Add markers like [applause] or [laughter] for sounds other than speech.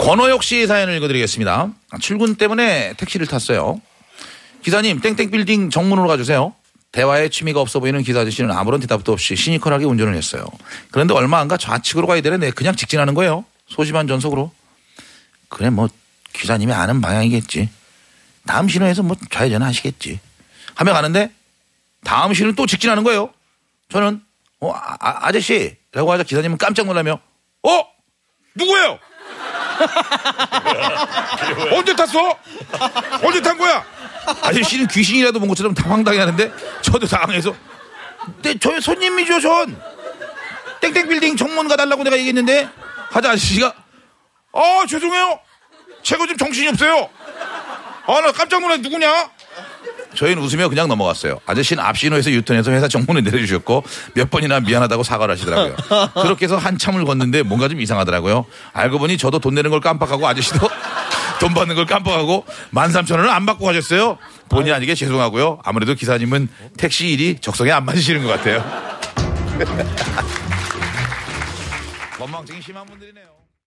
권호역 씨의 사연을 읽어드리겠습니다. 출근 때문에 택시를 탔어요. 기사님, 땡땡빌딩 정문으로 가주세요. 대화에 취미가 없어 보이는 기사 아저씨는 아무런 대답도 없이 시니컬하게 운전을 했어요. 그런데 얼마 안 가 좌측으로 가야 되는데 그냥 직진하는 거예요. 소심한 전속으로. 그래, 뭐, 기사님이 아는 방향이겠지. 다음 신호에서 뭐 좌회전 하시겠지. 하며 가는데 다음 신호는 또 직진하는 거예요. 저는, 어, 아, 아저씨! 라고 하자 기사님은 깜짝 놀라며, 어? 누구예요? 언제 탔어? 언제 탄 거야? 아저씨는 귀신이라도 본 것처럼 당황당해 하는데 저도 당황해서. 네, 저 손님이죠 전. 땡땡 빌딩 정문 가달라고 내가 얘기했는데 하자 아저씨가 아 죄송해요. 제가 좀 정신이 없어요. 아 나 깜짝 놀라 누구냐 저희는 웃으며 그냥 넘어갔어요. 아저씨는 앞신호에서 유턴해서 회사 정문에 내려주셨고 몇 번이나 미안하다고 사과를 하시더라고요. 그렇게 해서 한참을 걷는데 뭔가 좀 이상하더라고요. 알고 보니 저도 돈 내는 걸 깜빡하고 아저씨도 [laughs] 돈 받는 걸 깜빡하고 13,000원을 안 받고 가셨어요. 본의 아니게 죄송하고요. 아무래도 기사님은 택시 일이 적성에 안 맞으시는 것 같아요. [laughs] 원망증이 심한 분들이네요.